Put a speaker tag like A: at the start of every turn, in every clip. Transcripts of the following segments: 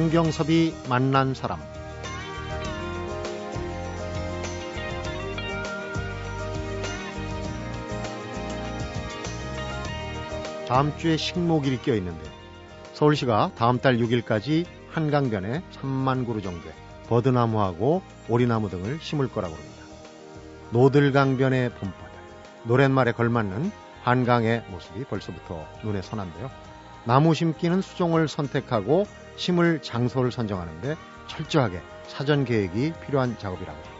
A: 성경섭이 만난 사람 다음 주에 식목일이 껴 있는데 서울시가 다음 달 6일까지 한강변에 3만 그루 정도의 버드나무하고 오리나무 등을 심을 거라고 합니다. 노들강변의 봄바다, 노랫말에 걸맞는 한강의 모습이 벌써부터 눈에 선한데요. 나무 심기는 수종을 선택하고 심을 장소를 선정하는데 철저하게 사전 계획이 필요한 작업이라고 합니다.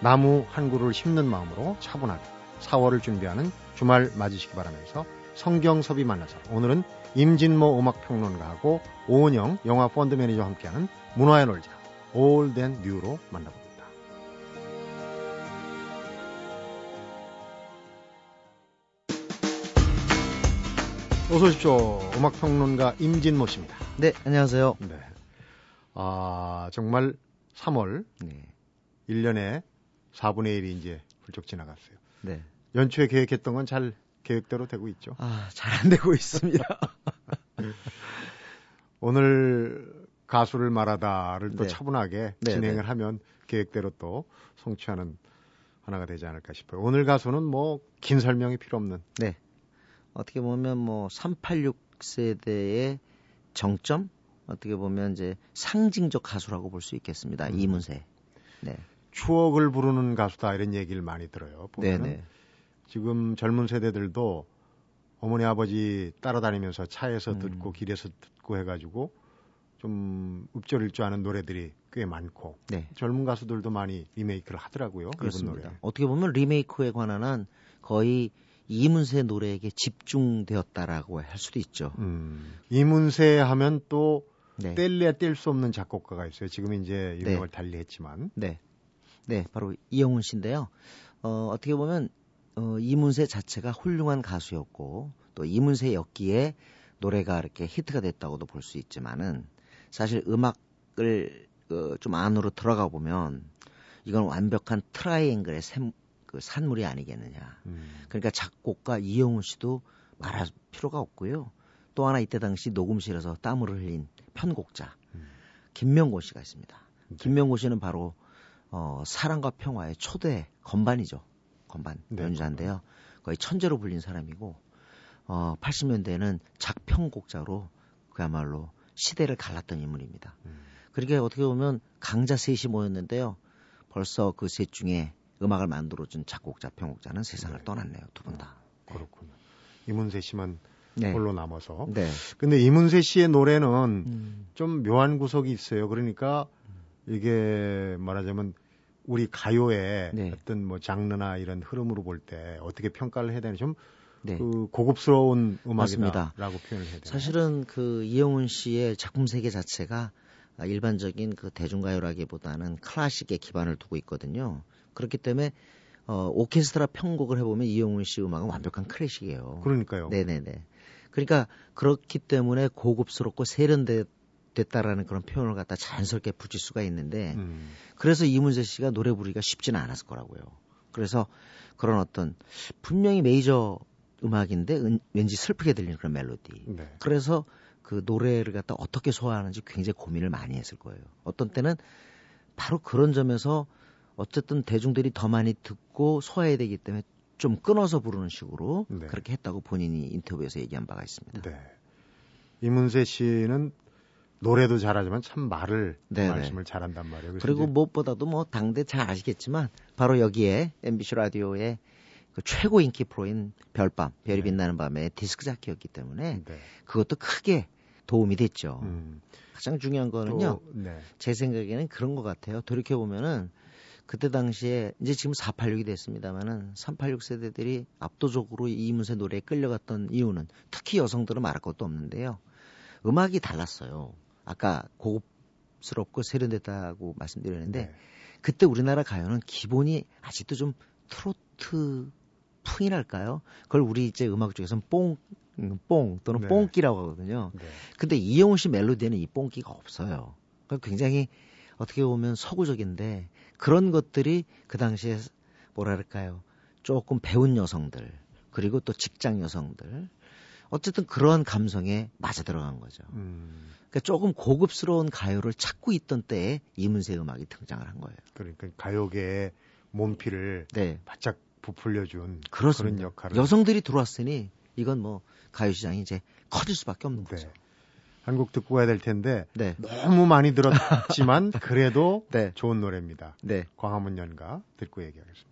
A: 나무 한 그루를 심는 마음으로 차분하게 4월을 준비하는 주말 맞으시기 바라면서 성경섭이 만나서 오늘은 임진모 음악평론가하고 오은영 영화 펀드 매니저와 함께하는 문화의 놀자 올덴 뉴로 만나봅니다. 어서 오십시오. 음악평론가 임진모 씨입니다.
B: 네, 안녕하세요.
A: 네. 아, 정말 3월 네. 1년에 4분의 1이 이제 훌쩍 지나갔어요. 네. 연초에 계획했던 건 잘 계획대로 되고 있죠.
B: 아, 잘 안 되고 있습니다.
A: 오늘 가수를 말하다를 또 네. 차분하게 네, 진행을 네. 하면 계획대로 또 성취하는 하나가 되지 않을까 싶어요. 오늘 가수는 뭐 긴 설명이 필요 없는
B: 네. 어떻게 보면 뭐 386 세대의 정점 어떻게 보면 이제 상징적 가수라고 볼 수 있겠습니다. 음. 이문세. 네.
A: 추억을 부르는 가수다 이런 얘기를 많이 들어요. 보면 네네. 지금 젊은 세대들도 어머니 아버지 따라다니면서 차에서 음. 듣고 길에서 듣고 해가지고 좀 읍절일 줄 아는 노래들이 꽤 많고 네. 젊은 가수들도 많이 리메이크를 하더라고요.
B: 그렇습니다. 어떻게 보면 리메이크에 관한 한 거의 이문세 노래에게 집중되었다라고 할 수도 있죠. 음,
A: 이문세 하면 또 네. 뗄래야 뗄 수 없는 작곡가가 있어요. 지금 이제 유명을 네. 달리했지만.
B: 네. 네, 바로 이영훈 씨인데요. 어, 어떻게 보면 어, 이문세 자체가 훌륭한 가수였고 또 이문세였기에 노래가 이렇게 히트가 됐다고도 볼 수 있지만은 사실 음악을 어, 좀 안으로 들어가 보면 이건 완벽한 트라이앵글의 샘, 그 산물이 아니겠느냐. 음. 그러니까 작곡가 이영훈 씨도 말할 필요가 없고요. 또 하나 이때 당시 녹음실에서 땀을 흘린 편곡자 음. 김명곤 씨가 있습니다. 네. 김명곤 씨는 바로 어, 사랑과 평화의 초대 건반이죠. 건반 네. 연주자인데요. 거의 천재로 불린 사람이고 어, 80년대에는 작편곡자로 그야말로 시대를 갈랐던 인물입니다. 음. 그러니까 어떻게 보면 강자 셋이 모였는데요. 벌써 그 셋 중에 음악을 만들어준 작곡자, 편곡자는 세상을 네. 떠났네요. 두 분 다.
A: 네. 그렇군요. 이문세 씨만 네. 홀로 남아서. 네. 근데 이문세 씨의 노래는 음. 좀 묘한 구석이 있어요. 그러니까 이게 말하자면 우리 가요의 네. 어떤 뭐 장르나 이런 흐름으로 볼 때 어떻게 평가를 해야 되나 좀 네. 그 고급스러운 음악이다라고 표현을 해야 돼요.
B: 사실은 그 이영훈 씨의 작품 세계 자체가 일반적인 그 대중가요라기보다는 클래식에 기반을 두고 있거든요. 그렇기 때문에 어, 오케스트라 편곡을 해보면 이영훈 씨 음악은 완벽한 클래식이에요.
A: 그러니까요.
B: 네네네. 그러니까 그렇기 때문에 고급스럽고 세련됐다라는 그런 표현을 갖다 자연스럽게 붙일 수가 있는데 음. 그래서 이문세 씨가 노래 부르기가 쉽지는 않았을 거라고요. 그래서 그런 어떤 분명히 메이저 음악인데 은, 왠지 슬프게 들리는 그런 멜로디. 네. 그래서 그 노래를 갖다 어떻게 소화하는지 굉장히 고민을 많이 했을 거예요. 어떤 때는 바로 그런 점에서 어쨌든 대중들이 더 많이 듣고 소화해야 되기 때문에 좀 끊어서 부르는 식으로 네. 그렇게 했다고 본인이 인터뷰에서 얘기한 바가 있습니다. 네.
A: 이문세 씨는 노래도 잘하지만 참 말을 네네. 네. 말씀을 잘한단 말이에요.
B: 그리고 무엇보다도 뭐 당대 잘 아시겠지만 바로 여기에 MBC 라디오의 그 최고 인기 프로인 별밤, 별이 네. 빛나는 밤에 디스크 자키였기 때문에 네. 그것도 크게 도움이 됐죠. 음. 가장 중요한 거는요. 또, 네. 제 생각에는 그런 것 같아요. 돌이켜 보면은 그때 당시에 이제 지금 486이 됐습니다만은 386 세대들이 압도적으로 이문세 노래에 끌려갔던 이유는 특히 여성들은 말할 것도 없는데요. 음악이 달랐어요. 아까 고급스럽고 세련됐다고 말씀드렸는데 네. 그때 우리나라 가요는 기본이 아직도 좀 트로트 풍이랄까요? 그걸 우리 이제 음악 쪽에서는 뽕, 뽕 또는 네. 뽕기라고 하거든요. 네. 근데 이영훈 씨 멜로디에는 이 뽕기가 없어요. 그러니까 굉장히 어떻게 보면 서구적인데 그런 것들이 그 당시에 뭐랄까요 조금 배운 여성들 그리고 또 직장 여성들 어쨌든 그런 감성에 맞아 들어간 거죠.
A: 음,
B: 그러니까 조금 고급스러운 가요를 찾고 있던 때에 이문세 음악이 등장을 한 거예요.
A: 그러니까 가요계의 몸피를
B: 네.
A: 바짝 부풀려준
B: 그렇습니다.
A: 그런 역할을
B: 여성들이 들어왔으니 이건 뭐 가요 시장이 이제 커질 수밖에 없는
A: 네.
B: 거죠.
A: 한 곡 듣고 가야 될 텐데
B: 네.
A: 너무 많이 들었지만 그래도
B: 네.
A: 좋은 노래입니다.
B: 네.
A: 광화문 연가 듣고 얘기하겠습니다.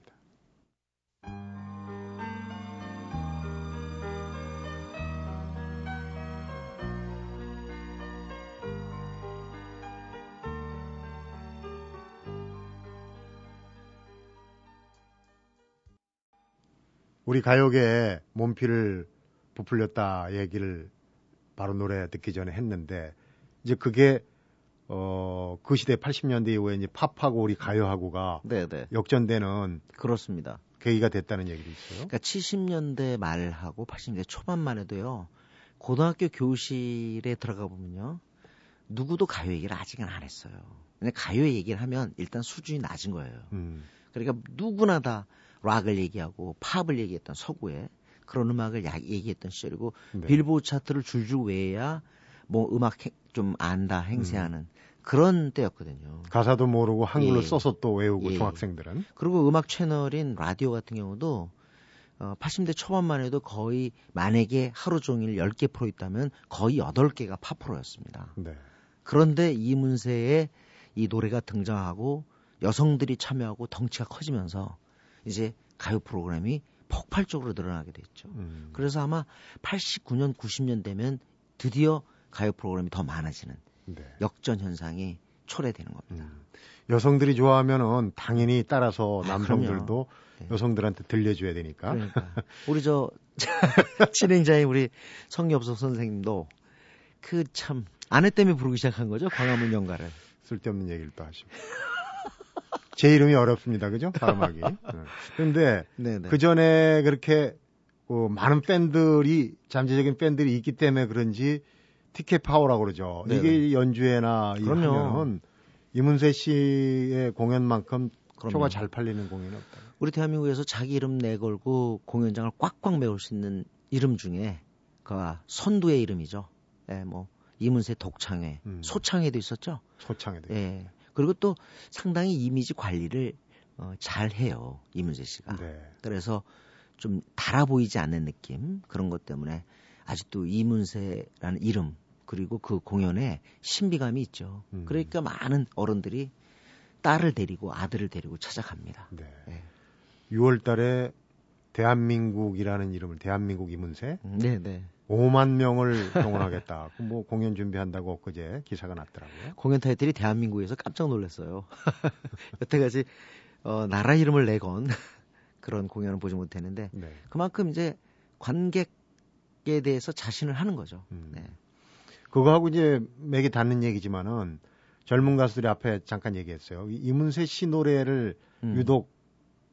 A: 우리 가요계에 몸피를 부풀렸다 얘기를 바로 노래 듣기 전에 했는데 이제 그게 어, 그 시대 80년대 이후에 이제 팝하고 우리 가요하고가
B: 네, 네.
A: 역전되는
B: 그렇습니다.
A: 계기가 됐다는 얘기도 있어요.
B: 그러니까 70년대 말하고 80년대 초반만 해도요. 고등학교 교실에 들어가 보면요. 누구도 가요 얘기를 아직은 안 했어요. 근데 가요 얘기를 하면 일단 수준이 낮은 거예요.
A: 음,
B: 그러니까 누구나 다 락을 얘기하고 팝을 얘기했던 서구에 그런 음악을 야- 얘기했던 시절이고
A: 네.
B: 빌보드 차트를 줄줄 외야 뭐 음악 행- 좀 안다 행세하는 그런 때였거든요.
A: 가사도 모르고 한글로
B: 예.
A: 써서 또 외우고
B: 예.
A: 중학생들은
B: 그리고 음악 채널인 라디오 같은 경우도 어, 80대 초반만 해도 거의 만약에 하루 종일 10개 프로 있다면 거의 8개가 팝 프로였습니다.
A: 네.
B: 그런데 이문세의 이 노래가 등장하고 여성들이 참여하고 덩치가 커지면서 이제 가요 프로그램이 폭발적으로 늘어나게 됐죠.
A: 음,
B: 그래서 아마 89년, 90년 되면 드디어 가요 프로그램이 더 많아지는
A: 네.
B: 역전 현상이 초래되는 겁니다.
A: 음. 여성들이 좋아하면은 당연히 따라서
B: 아,
A: 남성들도.
B: 네.
A: 여성들한테 들려줘야 되니까.
B: 그러니까 우리 저 진행자인 우리 성엽석 선생님도 그 참 아내 때문에 부르기 시작한 거죠 광화문 연가를.
A: 쓸데없는 얘기를 또 하시고. 제 이름이 어렵습니다, 그죠? 발음하기. 네. 그런데
B: 네네.
A: 그 전에 그렇게 그 많은 팬들이 잠재적인 팬들이 있기 때문에 그런지 티켓 파워라고 그러죠.
B: 네네.
A: 이게 연주회나 이
B: 그럼요.
A: 하면은 이문세 씨의 공연만큼
B: 그럼요.
A: 표가 잘 팔리는 공연이 없다.
B: 우리 대한민국에서 자기 이름 내걸고 공연장을 꽉꽉 메울 수 있는 이름 중에 그 선두의 이름이죠. 예, 뭐 이문세 독창회,
A: 음.
B: 소창회도 있었죠.
A: 소창에도.
B: 예. 그리고 또 상당히 이미지 관리를 어, 잘 해요. 이문세 씨가.
A: 네.
B: 그래서 좀 달아 보이지 않는 느낌 그런 것 때문에 아직도 이문세라는 이름 그리고 그 공연에 신비감이 있죠.
A: 음.
B: 그러니까 많은 어른들이 딸을 데리고 아들을 데리고 찾아갑니다.
A: 네.
B: 네.
A: 6월 달에 대한민국이라는 이름을 대한민국 이문세
B: 네, 네.
A: 5만 명을 동원하겠다. 그뭐 공연 준비한다고 엊그제 기사가 났더라고요.
B: 공연 타이틀이 대한민국에서 깜짝 놀랐어요. 여태까지 어, 나라 이름을 내건 그런 공연을 보지 못했는데
A: 네.
B: 그만큼 이제 관객에 대해서 자신을 하는 거죠.
A: 음.
B: 네.
A: 그거하고 이제 맥이 닿는 얘기지만은 젊은 가수들이 앞에 잠깐 얘기했어요. 이- 이문세 씨 노래를
B: 음.
A: 유독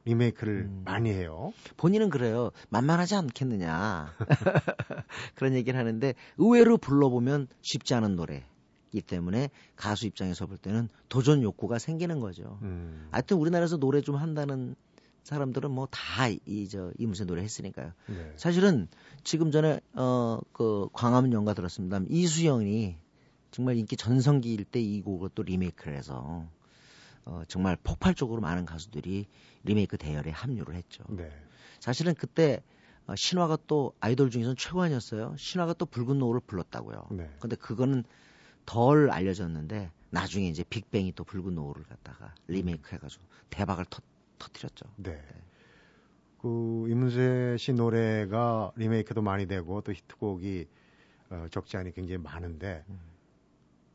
A: 리메이크를
B: 음.
A: 많이 해요.
B: 본인은 그래요. 만만하지 않겠느냐. 그런 얘기를 하는데 의외로 불러보면 쉽지 않은 노래이기 때문에 가수 입장에서 볼 때는 도전 욕구가 생기는 거죠.
A: 음.
B: 하여튼 우리나라에서 노래 좀 한다는 사람들은 뭐 다 이 저 이문세 노래 했으니까요.
A: 네.
B: 사실은 지금 전에 어 그 광화문 연가 들었습니다. 이수영이 정말 인기 전성기일 때 이 곡을 또 리메이크를 해서 어 정말 폭발적으로 많은 가수들이 리메이크 대열에 합류를 했죠.
A: 네.
B: 사실은 그때 어, 신화가 또 아이돌 중에서는 최고 아니었어요. 신화가 또 붉은 노을을 불렀다고요.
A: 네.
B: 근데 그거는 덜 알려졌는데 나중에 이제 빅뱅이 또 붉은 노을을 갖다가 리메이크 해가지고 대박을 터, 터뜨렸죠.
A: 네. 그 이문세 씨 노래가 리메이크도 많이 되고 또 히트곡이 어, 적지 않이 굉장히 많은데 음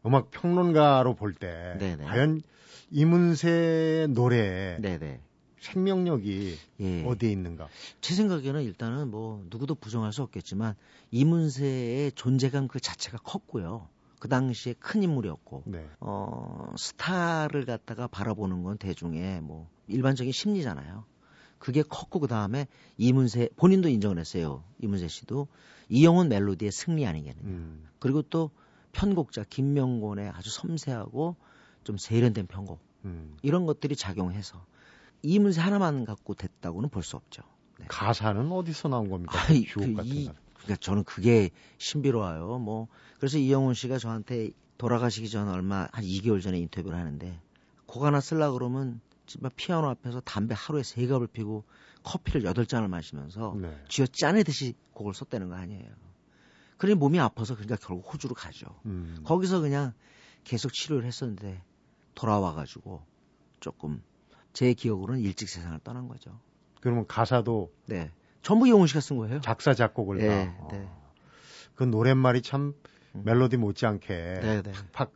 A: 악 평론가로 볼 때. 과연 이문세 노래의
B: 네네.
A: 생명력이
B: 예.
A: 어디에 있는가?
B: 제 생각에는 일단은 뭐 누구도 부정할 수 없겠지만 이문세의 존재감 그 자체가 컸고요. 그 당시에 큰 인물이었고
A: 네.
B: 어, 스타를 갖다가 바라보는 건 대중의 뭐 일반적인 심리잖아요. 그게 컸고 그 다음에 이문세 본인도 인정을 했어요. 이문세 씨도 이영훈 멜로디의 승리 아니겠느냐.
A: 음.
B: 그리고 또 편곡자 김명곤의 아주 섬세하고 좀 세련된 편곡
A: 음.
B: 이런 것들이 작용해서 이문세 하나만 갖고 됐다고는 볼 수 없죠. 네.
A: 가사는 어디서 나온 겁니까?
B: 아이, 그 이-
A: 거.
B: 그러니까 저는 그게 신비로워요. 뭐 그래서 이영훈 씨가 저한테 돌아가시기 전 얼마 한 2개월 전에 인터뷰를 하는데 곡 하나 쓸라 그러면 정말 피아노 앞에서 담배 하루에 세 갑을 피고 커피를 여덟 잔을 마시면서 네. 쥐어 짜내듯이 곡을 썼다는 거 아니에요. 그러니 몸이 아파서 그러니까 결국 호주로 가죠. 음. 거기서 그냥 계속 치료를 했었는데 돌아와가지고 조금 제 기억으로는 일찍 세상을 떠난 거죠.
A: 그러면 가사도
B: 네 전부 이용훈 씨가 쓴 거예요.
A: 작사 작곡을 네, 다. 네. 그 노랫말이 참 음. 멜로디 못지않게 네, 네. 팍팍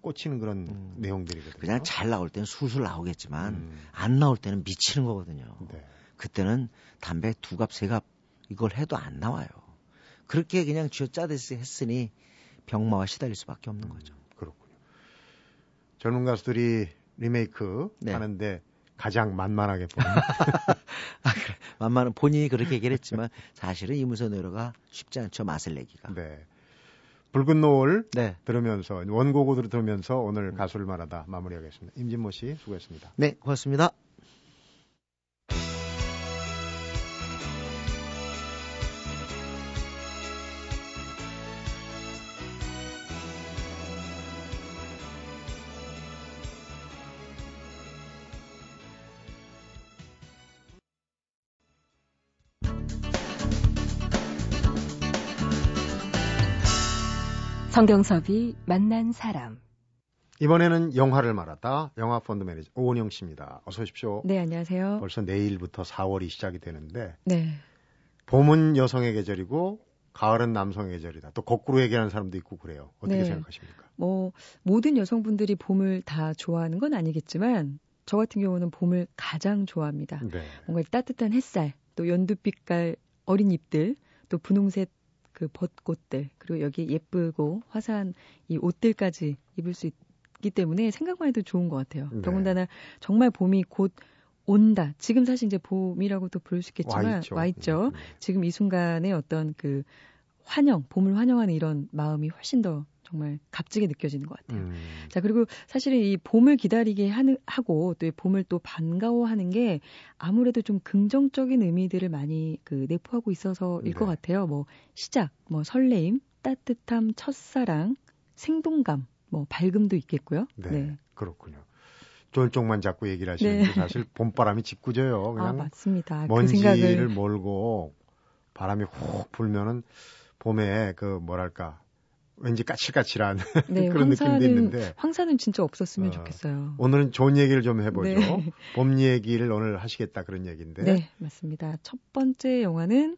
A: 꽂히는 그런 음. 내용들이거든요.
B: 그냥 잘 나올 때는 술술 나오겠지만 음. 안 나올 때는 미치는 거거든요. 네. 그때는 담배 두 갑, 세 갑 이걸 해도 안 나와요. 그렇게 그냥 쥐어 짜듯이 했으니 병마와 시달릴 수밖에 없는 거죠. 음,
A: 그렇군요. 젊은 가수들이 리메이크 네. 하는데 가장 만만하게 보는.
B: 아, 그래. 만만은 본인이 그렇게 얘기를 했지만 사실은 이문세 노래가 쉽지 않죠. 맛을 내기가. 네.
A: 붉은 노을 네. 들으면서 원곡으로 들으면서 오늘 음. 가수를 말하다 마무리하겠습니다. 임진모 씨 수고했습니다.
B: 네, 고맙습니다.
C: 성경섭이 만난 사람.
A: 이번에는 영화를 말하다 영화 펀드 매니저 오은영 씨입니다. 어서 오십시오.
C: 네, 안녕하세요.
A: 벌써 내일부터 4월이 시작이 되는데 네. 봄은 여성의 계절이고 가을은 남성의 계절이다. 또 거꾸로 얘기하는 사람도 있고 그래요. 어떻게 네. 생각하십니까?
C: 뭐 모든 여성분들이 봄을 다 좋아하는 건 아니겠지만 저 같은 경우는 봄을 가장 좋아합니다. 네. 뭔가 따뜻한 햇살, 또 연두빛깔 어린 잎들, 또 분홍색 그 벚꽃들 그리고 여기 예쁘고 화사한 이 옷들까지 입을 수 있기 때문에 생각만 해도 좋은 것 같아요. 네. 더군다나 정말 봄이 곧 온다. 지금 사실 이제 봄이라고도 부를 수 있겠지만 와 있죠. 와 있죠. 네. 지금 이 순간에 어떤 그 환영, 봄을 환영하는 이런 마음이 훨씬 더 정말 값지게 느껴지는 것 같아요. 음. 자, 그리고 사실은 이 봄을 기다리게 하는, 하고 또이 봄을 또 반가워하는 게 아무래도 좀 긍정적인 의미들을 많이 그 내포하고 있어서일 네. 것 같아요. 뭐 시작, 뭐 설레임, 따뜻함, 첫사랑, 생동감, 뭐 밝음도 있겠고요.
A: 네. 네. 그렇군요. 좋은 쪽만 자꾸 얘기를 하시는데 네. 사실 봄바람이 짓궂어요.
C: 그냥 아, 맞습니다.
A: 그 먼지를 그 생각을... 몰고 바람이 훅 불면은 봄에 그 뭐랄까 왠지 까칠까칠한 네, 그런 황사는, 느낌도 있는데
C: 황사는 진짜 없었으면 어, 좋겠어요.
A: 오늘은 좋은 얘기를 좀 해보죠. 네. 봄 얘기를 오늘 하시겠다 그런 얘기인데.
C: 네, 맞습니다. 첫 번째 영화는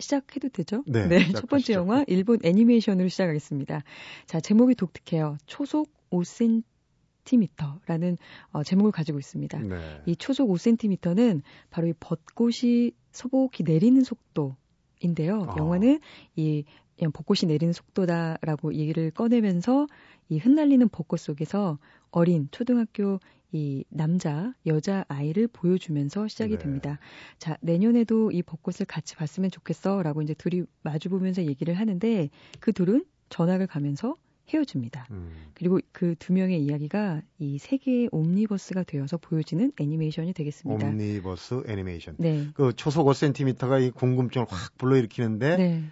C: 시작해도 되죠? 네. 네 첫 번째 영화 일본 애니메이션으로 시작하겠습니다. 자, 제목이 독특해요. 초속 5cm라는 어, 제목을 가지고 있습니다. 네. 이 초속 5cm는 바로 이 벚꽃이 소복이 내리는 속도 인데요. 아. 영화는 이 벚꽃이 내리는 속도다라고 얘기를 꺼내면서 이 흩날리는 벚꽃 속에서 어린 초등학교 이 남자, 여자 아이를 보여주면서 시작이 네. 됩니다. 자, 내년에도 이 벚꽃을 같이 봤으면 좋겠어 라고 이제 둘이 마주보면서 얘기를 하는데 그 둘은 전학을 가면서 헤어집니다. 음. 그리고 그 두 명의 이야기가 이 세계의 옴니버스가 되어서 보여지는 애니메이션이 되겠습니다.
A: 옴니버스 애니메이션. 네. 그 초속 5cm가 이 궁금증을 확 불러일으키는데 네.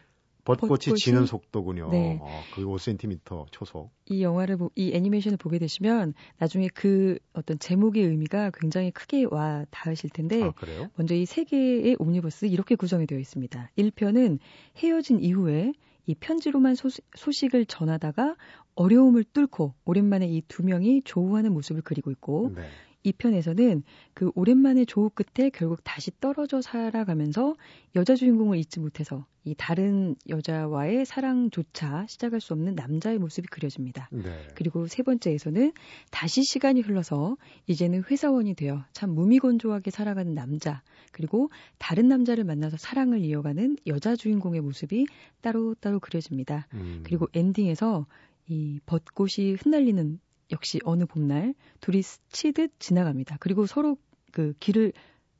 A: 벚꽃이, 벚꽃이 지는 속도군요. 네. 어, 그 5cm 초속.
C: 이 영화를 이 애니메이션을 보게 되시면 나중에 그 어떤 제목의 의미가 굉장히 크게 와 닿으실 텐데 아, 먼저 이 세 개의 옴니버스 이렇게 구성이 되어 있습니다. 1편은 헤어진 이후에 이 편지로만 소식, 소식을 전하다가 어려움을 뚫고 오랜만에 이 두 명이 조우하는 모습을 그리고 있고 네. 이 편에서는 그 오랜만에 조우 끝에 결국 다시 떨어져 살아가면서 여자 주인공을 잊지 못해서 이 다른 여자와의 사랑조차 시작할 수 없는 남자의 모습이 그려집니다. 네. 그리고 세 번째에서는 다시 시간이 흘러서 이제는 회사원이 되어 참 무미건조하게 살아가는 남자 그리고 다른 남자를 만나서 사랑을 이어가는 여자 주인공의 모습이 따로따로 그려집니다. 음. 그리고 엔딩에서 이 벚꽃이 흩날리는 역시 어느 봄날 둘이 스치듯 지나갑니다. 그리고 서로 그 길을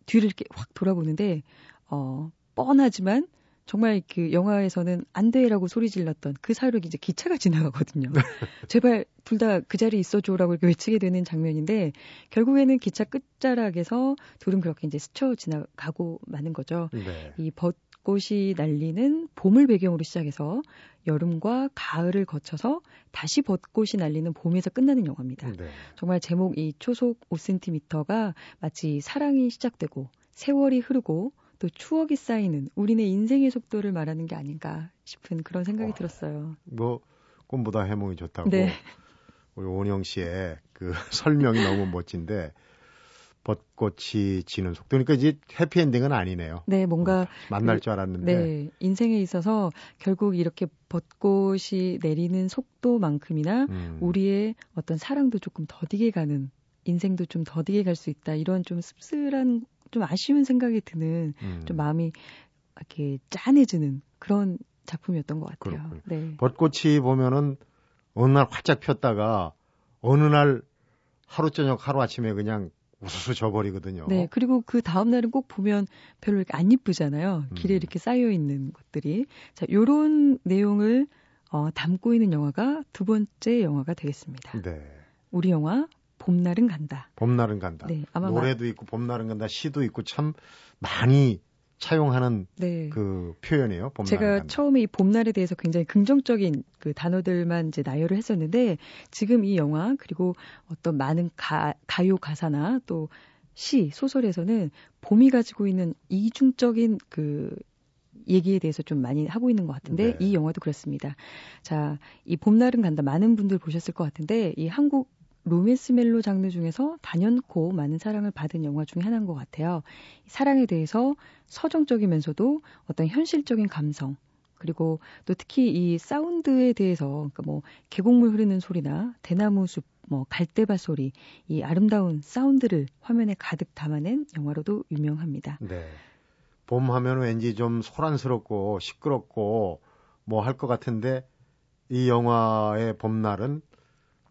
C: 뒤를 이렇게 확 돌아보는데 어 뻔하지만 정말 그 영화에서는 안 돼라고 소리 질렀던 그 사이로 이제 기차가 지나가거든요. 제발 둘 다 그 자리에 있어줘라고 이렇게 외치게 되는 장면인데 결국에는 기차 끝자락에서 둘은 그렇게 이제 스쳐 지나가고 마는 거죠. 네. 이 벚, 벚꽃이 날리는 봄을 배경으로 시작해서 여름과 가을을 거쳐서 다시 벚꽃이 날리는 봄에서 끝나는 영화입니다. 네. 정말 제목 이 초속 5cm가 마치 사랑이 시작되고 세월이 흐르고 또 추억이 쌓이는 우리네 인생의 속도를 말하는 게 아닌가 싶은 그런 생각이 와, 들었어요.
A: 뭐 꿈보다 해몽이 좋다고 네. 우리 원영 씨의 그 설명이 너무 멋진데 벚꽃이 지는 속도. 그러니까 이제 해피엔딩은 아니네요.
C: 네, 뭔가 어,
A: 만날 그, 줄 알았는데.
C: 네, 인생에 있어서 결국 이렇게 벚꽃이 내리는 속도만큼이나 음. 우리의 어떤 사랑도 조금 더디게 가는 인생도 좀 더디게 갈 수 있다. 이런 좀 씁쓸한 좀 아쉬운 생각이 드는 음. 좀 마음이 이렇게 짠해지는 그런 작품이었던 것 같아요. 그렇군요. 네.
A: 벚꽃이 보면은 어느 날 활짝 폈다가 어느 날 하루 저녁 하루 아침에 그냥 우수수 져버리거든요.
C: 네, 그리고 그 다음 날은 꼭 보면 별로 이렇게 안 이쁘잖아요. 길에 음. 이렇게 쌓여 있는 것들이. 자, 요런 내용을 어, 담고 있는 영화가 두 번째 영화가 되겠습니다. 네. 우리 영화 봄날은 간다.
A: 봄날은 간다. 네, 아마 노래도 마... 있고 봄날은 간다, 시도 있고 참 많이 차용하는 네. 그 표현이에요. 봄날
C: 제가 간다. 처음에 이 봄날에 대해서 굉장히 긍정적인 그 단어들만 이제 나열을 했었는데 지금 이 영화 그리고 어떤 많은 가, 가요 가사나 또 시, 소설에서는 봄이 가지고 있는 이중적인 그 얘기에 대해서 좀 많이 하고 있는 것 같은데 네. 이 영화도 그렇습니다. 자, 이 봄날은 간다 많은 분들 보셨을 것 같은데 이 한국 로맨스 멜로 장르 중에서 단연코 많은 사랑을 받은 영화 중에 하나인 것 같아요. 사랑에 대해서 서정적이면서도 어떤 현실적인 감성, 그리고 또 특히 이 사운드에 대해서 그러니까 뭐 계곡물 흐르는 소리나 대나무 숲, 뭐 갈대밭 소리, 이 아름다운 사운드를 화면에 가득 담아낸 영화로도 유명합니다. 네.
A: 봄 하면 왠지 좀 소란스럽고 시끄럽고 뭐 할 것 같은데 이 영화의 봄날은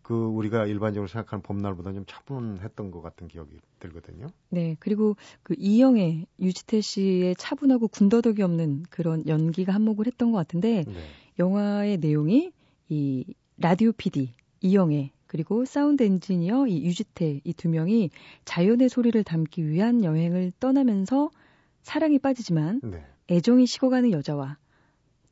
A: 그 우리가 일반적으로 생각하는 봄날보다 좀 차분했던 것 같은 기억이 들거든요.
C: 네, 그리고 그 이영애, 유지태 씨의 차분하고 군더더기 없는 그런 연기가 한몫을 했던 것 같은데 네. 영화의 내용이 이 라디오 PD 이영애 그리고 사운드 엔지니어 이 유지태 이 두 명이 자연의 소리를 담기 위한 여행을 떠나면서 사랑이 빠지지만 네. 애정이 식어가는 여자와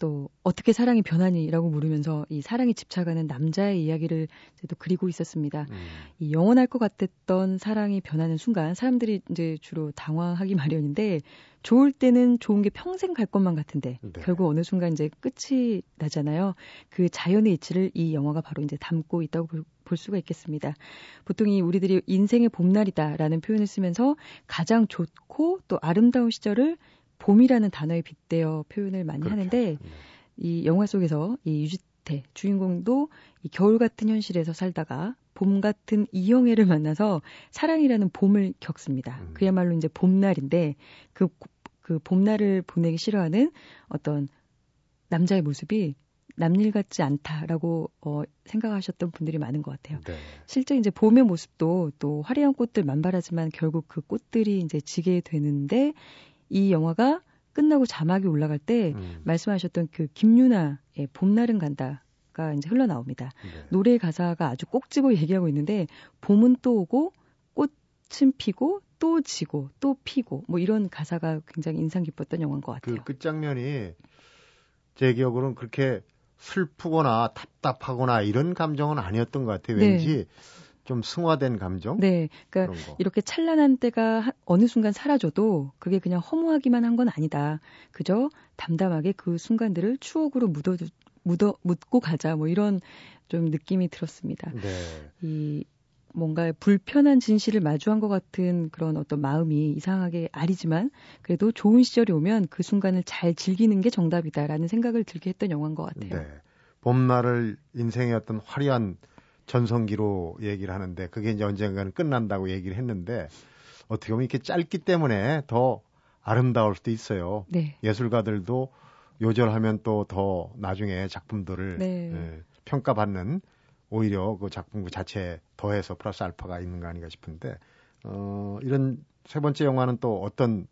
C: 또 어떻게 사랑이 변하니라고 물으면서 이 사랑에 집착하는 남자의 이야기를 또 그리고 있었습니다. 음. 이 영원할 것 같았던 사랑이 변하는 순간 사람들이 이제 주로 당황하기 마련인데 좋을 때는 좋은 게 평생 갈 것만 같은데 네. 결국 어느 순간 이제 끝이 나잖아요. 그 자연의 이치를 이 영화가 바로 이제 담고 있다고 볼, 볼 수가 있겠습니다. 보통 이 우리들이 인생의 봄날이다라는 표현을 쓰면서 가장 좋고 또 아름다운 시절을 봄이라는 단어에 빗대어 표현을 많이 그렇죠. 하는데 네. 이 영화 속에서 이 유지태 주인공도 이 겨울 같은 현실에서 살다가 봄 같은 이영애를 만나서 사랑이라는 봄을 겪습니다. 음. 그야말로 이제 봄날인데 그, 그 봄날을 보내기 싫어하는 어떤 남자의 모습이 남일 같지 않다라고 어, 생각하셨던 분들이 많은 것 같아요. 네. 실제 이제 봄의 모습도 또 화려한 꽃들 만발하지만 결국 그 꽃들이 이제 지게 되는데 이 영화가 끝나고 자막이 올라갈 때 음. 말씀하셨던 그 김유나의 봄날은 간다 가 이제 흘러나옵니다. 네. 노래 가사가 아주 꼭 집어 얘기하고 있는데 봄은 또 오고 꽃은 피고 또 지고 또 피고 뭐 이런 가사가 굉장히 인상 깊었던 영화인 것 같아요.
A: 그 끝장면이 제 기억으로는 그렇게 슬프거나 답답하거나 이런 감정은 아니었던 것 같아요. 네. 왠지 좀 승화된 감정?
C: 네. 그러니까 이렇게 찬란한 때가 어느 순간 사라져도 그게 그냥 허무하기만 한 건 아니다. 그저 담담하게 그 순간들을 추억으로 묻어 묻어 묻고 가자. 뭐 이런 좀 느낌이 들었습니다. 네. 이 뭔가 불편한 진실을 마주한 것 같은 그런 어떤 마음이 이상하게 아리지만 그래도 좋은 시절이 오면 그 순간을 잘 즐기는 게 정답이다라는 생각을 들게 했던 영화인 것 같아요. 네.
A: 봄날을 인생의 어떤 화려한 전성기로 얘기를 하는데 그게 이제 언젠가는 끝난다고 얘기를 했는데 어떻게 보면 이렇게 짧기 때문에 더 아름다울 수도 있어요. 네. 예술가들도 요절하면 또 더 나중에 작품들을 네. 예, 평가받는 오히려 그 작품 그 자체에 더해서 플러스 알파가 있는 거 아닌가 싶은데 어, 이런 세 번째 영화는 또 어떤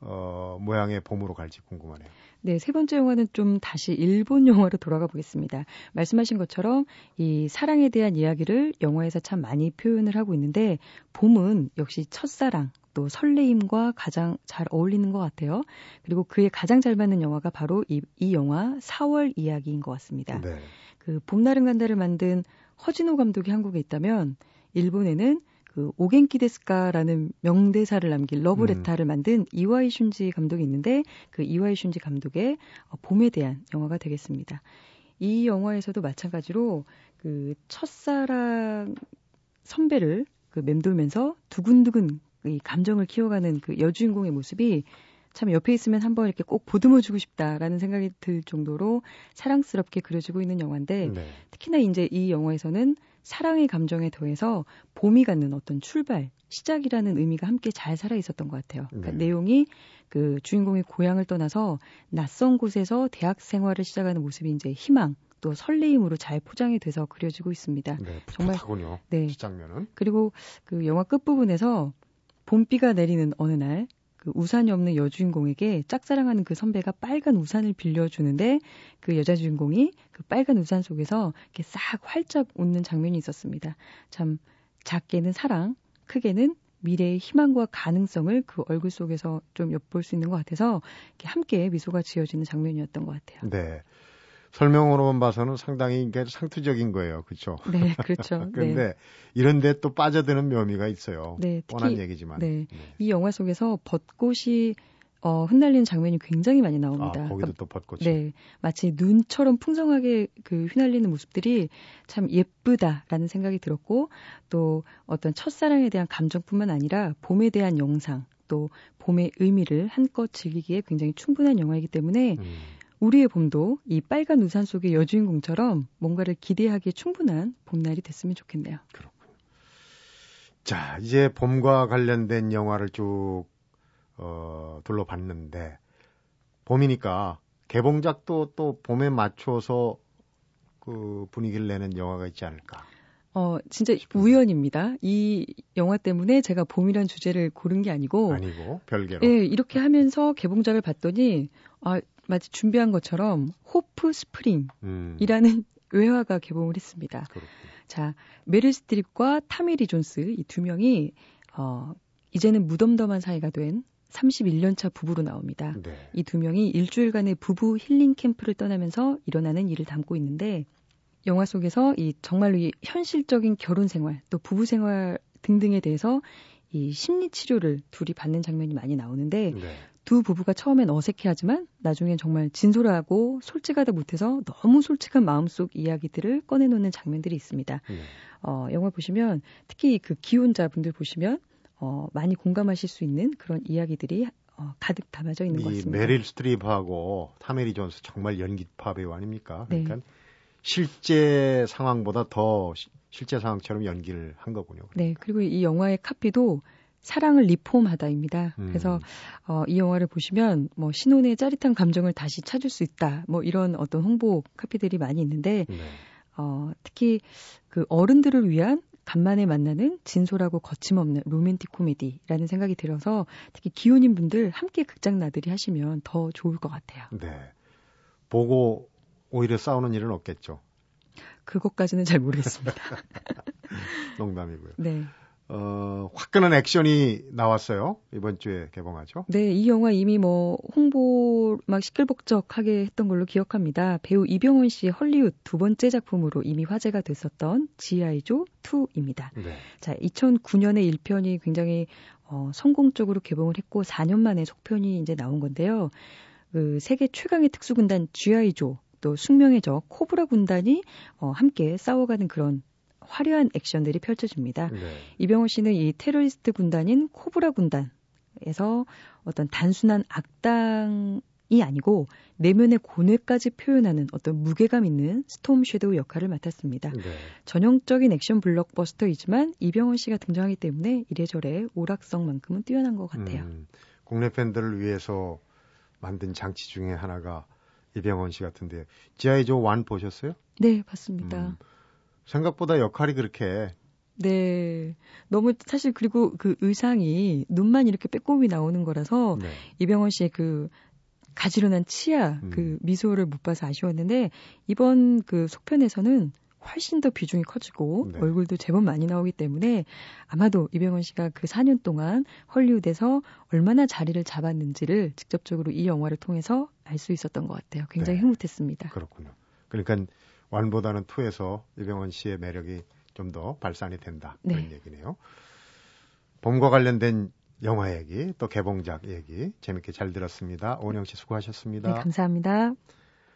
A: 어, 모양의 봄으로 갈지 궁금하네요.
C: 네, 세 번째 영화는 좀 다시 일본 영화로 돌아가 보겠습니다. 말씀하신 것처럼 이 사랑에 대한 이야기를 영화에서 참 많이 표현을 하고 있는데 봄은 역시 첫사랑 또 설레임과 가장 잘 어울리는 것 같아요. 그리고 그에 가장 잘 맞는 영화가 바로 이, 이 영화 4월 이야기인 것 같습니다. 네. 그 봄날은 간다를 만든 허진호 감독이 한국에 있다면 일본에는 그 오겐키 데스카라는 명대사를 남긴 러브레타를 음. 만든 이와이 슌지 감독이 있는데 그 이와이 슌지 감독의 어, 봄에 대한 영화가 되겠습니다. 이 영화에서도 마찬가지로 그 첫사랑 선배를 그 맴돌면서 두근두근 이 감정을 키워가는 그 여주인공의 모습이 참 옆에 있으면 한번 이렇게 꼭 보듬어주고 싶다라는 생각이 들 정도로 사랑스럽게 그려지고 있는 영화인데 네. 특히나 이제 이 영화에서는 사랑의 감정에 더해서 봄이 갖는 어떤 출발, 시작이라는 의미가 함께 잘 살아 있었던 것 같아요. 그러니까 네. 내용이 그 주인공이 고향을 떠나서 낯선 곳에서 대학 생활을 시작하는 모습이 이제 희망, 또 설레임으로 잘 포장이 돼서 그려지고 있습니다.
A: 네, 정말 네. 장면은.
C: 그리고 그 영화 끝 부분에서 봄비가 내리는 어느 날 그 우산이 없는 여주인공에게 짝사랑하는 그 선배가 빨간 우산을 빌려주는데 그 여자 주인공이 그 빨간 우산 속에서 이렇게 싹 활짝 웃는 장면이 있었습니다. 참 작게는 사랑, 크게는 미래의 희망과 가능성을 그 얼굴 속에서 좀 엿볼 수 있는 것 같아서 함께 미소가 지어지는 장면이었던 것 같아요.
A: 네. 설명으로만 봐서는 상당히 이게 상투적인 거예요. 그렇죠?
C: 네, 그렇죠.
A: 그런데 네. 이런 데 또 빠져드는 묘미가 있어요. 네, 특히, 뻔한 얘기지만.
C: 네. 네. 이 영화 속에서 벚꽃이 어, 흩날리는 장면이 굉장히 많이 나옵니다.
A: 아, 거기도 그러니까, 또 벚꽃이.
C: 네. 마치 눈처럼 풍성하게 그 휘날리는 모습들이 참 예쁘다라는 생각이 들었고 또 어떤 첫사랑에 대한 감정뿐만 아니라 봄에 대한 영상 또 봄의 의미를 한껏 즐기기에 굉장히 충분한 영화이기 때문에 음. 우리의 봄도 이 빨간 우산 속의 여주인공처럼 뭔가를 기대하기에 충분한 봄날이 됐으면 좋겠네요.
A: 그렇군요. 자, 이제 봄과 관련된 영화를 쭉 어, 둘러봤는데 봄이니까 개봉작도 또 봄에 맞춰서 그 분위기를 내는 영화가 있지 않을까.
C: 어, 진짜 우연입니다. 이 영화 때문에 제가 봄이란 주제를 고른 게 아니고.
A: 아니고, 별개로.
C: 예, 이렇게 하면서 개봉작을 봤더니, 아, 마치 준비한 것처럼 호프 스프링이라는 음. 외화가 개봉을 했습니다. 그렇군요. 자, 메릴 스트립과 타미 리 존스 이 두 명이 어, 이제는 무덤덤한 사이가 된 31년 차 부부로 나옵니다. 네. 이두 명이 일주일간의 부부 힐링 캠프를 떠나면서 일어나는 일을 담고 있는데 영화 속에서 이 정말로 이 현실적인 결혼 생활 또 부부 생활 등등에 대해서 이 심리 치료를 둘이 받는 장면이 많이 나오는데 네. 두 부부가 처음엔 어색해하지만 나중엔 정말 진솔하고 솔직하다 못해서 너무 솔직한 마음속 이야기들을 꺼내놓는 장면들이 있습니다. 네. 어, 영화 보시면 특히 그 기혼자분들 보시면 어, 많이 공감하실 수 있는 그런 이야기들이 어, 가득 담아져 있는 것 같습니다.
A: 메릴 스트립하고 타미 리 존스 정말 연기파 배우 아닙니까? 네. 그러니까 실제 상황보다 더 시, 실제 상황처럼 연기를 한 거군요.
C: 네, 그리고 이 영화의 카피도 사랑을 리폼하다입니다. 음. 그래서 어, 이 영화를 보시면 뭐 신혼의 짜릿한 감정을 다시 찾을 수 있다. 뭐 이런 어떤 홍보 카피들이 많이 있는데 네. 어, 특히 그 어른들을 위한 간만에 만나는 진솔하고 거침없는 로맨틱 코미디라는 생각이 들어서 특히 기혼인 분들 함께 극장 나들이 하시면 더 좋을 것 같아요.
A: 네. 보고 오히려 싸우는 일은 없겠죠.
C: 그것까지는 잘 모르겠습니다.
A: 농담이고요.
C: 네.
A: 어, 화끈한 액션이 나왔어요. 이번 주에 개봉하죠.
C: 네, 이 영화 이미 뭐 홍보 막 시끌벅적하게 했던 걸로 기억합니다. 배우 이병헌 씨의 헐리우드 두 번째 작품으로 이미 화제가 됐었던 G.I.조 2입니다. 네. 자, 2009년에 1편이 굉장히 어, 성공적으로 개봉을 했고 4년 만에 속편이 이제 나온 건데요. 그 세계 최강의 특수군단 G.I.조 또 숙명의 적 코브라 군단이 어, 함께 싸워가는 그런 화려한 액션들이 펼쳐집니다. 네. 이병헌 씨는 이 테러리스트 군단인 코브라 군단에서 어떤 단순한 악당 이 아니고 내면의 고뇌까지 표현하는 어떤 무게감 있는 스톰 섀도우 역할을 맡았습니다. 네. 전형적인 액션 블록버스터이지만 이병헌 씨가 등장하기 때문에 이래저래 오락성만큼은 뛰어난 것 같아요. 음,
A: 국내 팬들을 위해서 만든 장치 중에 하나가 이병헌 씨 같은데 지아이조 1 보셨어요?
C: 네, 봤습니다. 음,
A: 생각보다 역할이 그렇게
C: 네. 너무 사실 그리고 그 의상이 눈만 이렇게 빼꼼히 나오는 거라서 네. 이병헌 씨의 그 가지런한 치아 음. 그 미소를 못 봐서 아쉬웠는데 이번 그 속편에서는 훨씬 더 비중이 커지고 네. 얼굴도 제법 많이 나오기 때문에 아마도 이병헌 씨가 그 4년 동안 헐리우드에서 얼마나 자리를 잡았는지를 직접적으로 이 영화를 통해서 알 수 있었던 것 같아요. 굉장히 네. 흐뭇했습니다.
A: 그렇군요. 그러니까 완보다는 투에서 이병헌 씨의 매력이 좀 더 발산이 된다 그런 네. 얘기네요. 봄과 관련된 영화 얘기 또 개봉작 얘기 재밌게 잘 들었습니다. 오은영 씨 수고하셨습니다.
C: 네, 감사합니다.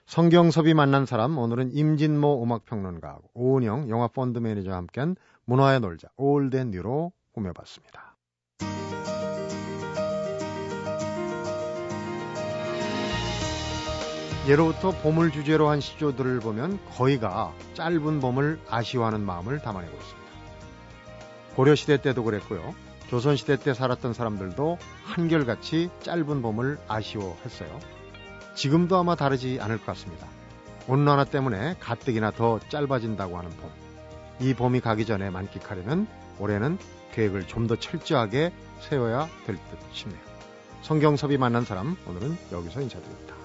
A: 성경섭이 만난 사람 오늘은 임진모 음악평론가 오은영 영화 펀드 매니저와 함께한 문화의 놀자 올덴 뉴로 꾸며봤습니다. 예로부터 봄을 주제로 한 시조들을 보면 거의가 짧은 봄을 아쉬워하는 마음을 담아내고 있습니다. 고려시대 때도 그랬고요. 조선시대 때 살았던 사람들도 한결같이 짧은 봄을 아쉬워했어요. 지금도 아마 다르지 않을 것 같습니다. 온난화 때문에 가뜩이나 더 짧아진다고 하는 봄. 이 봄이 가기 전에 만끽하려면 올해는 계획을 좀 더 철저하게 세워야 될 듯 싶네요. 성경섭이 만난 사람 오늘은 여기서 인사드립니다.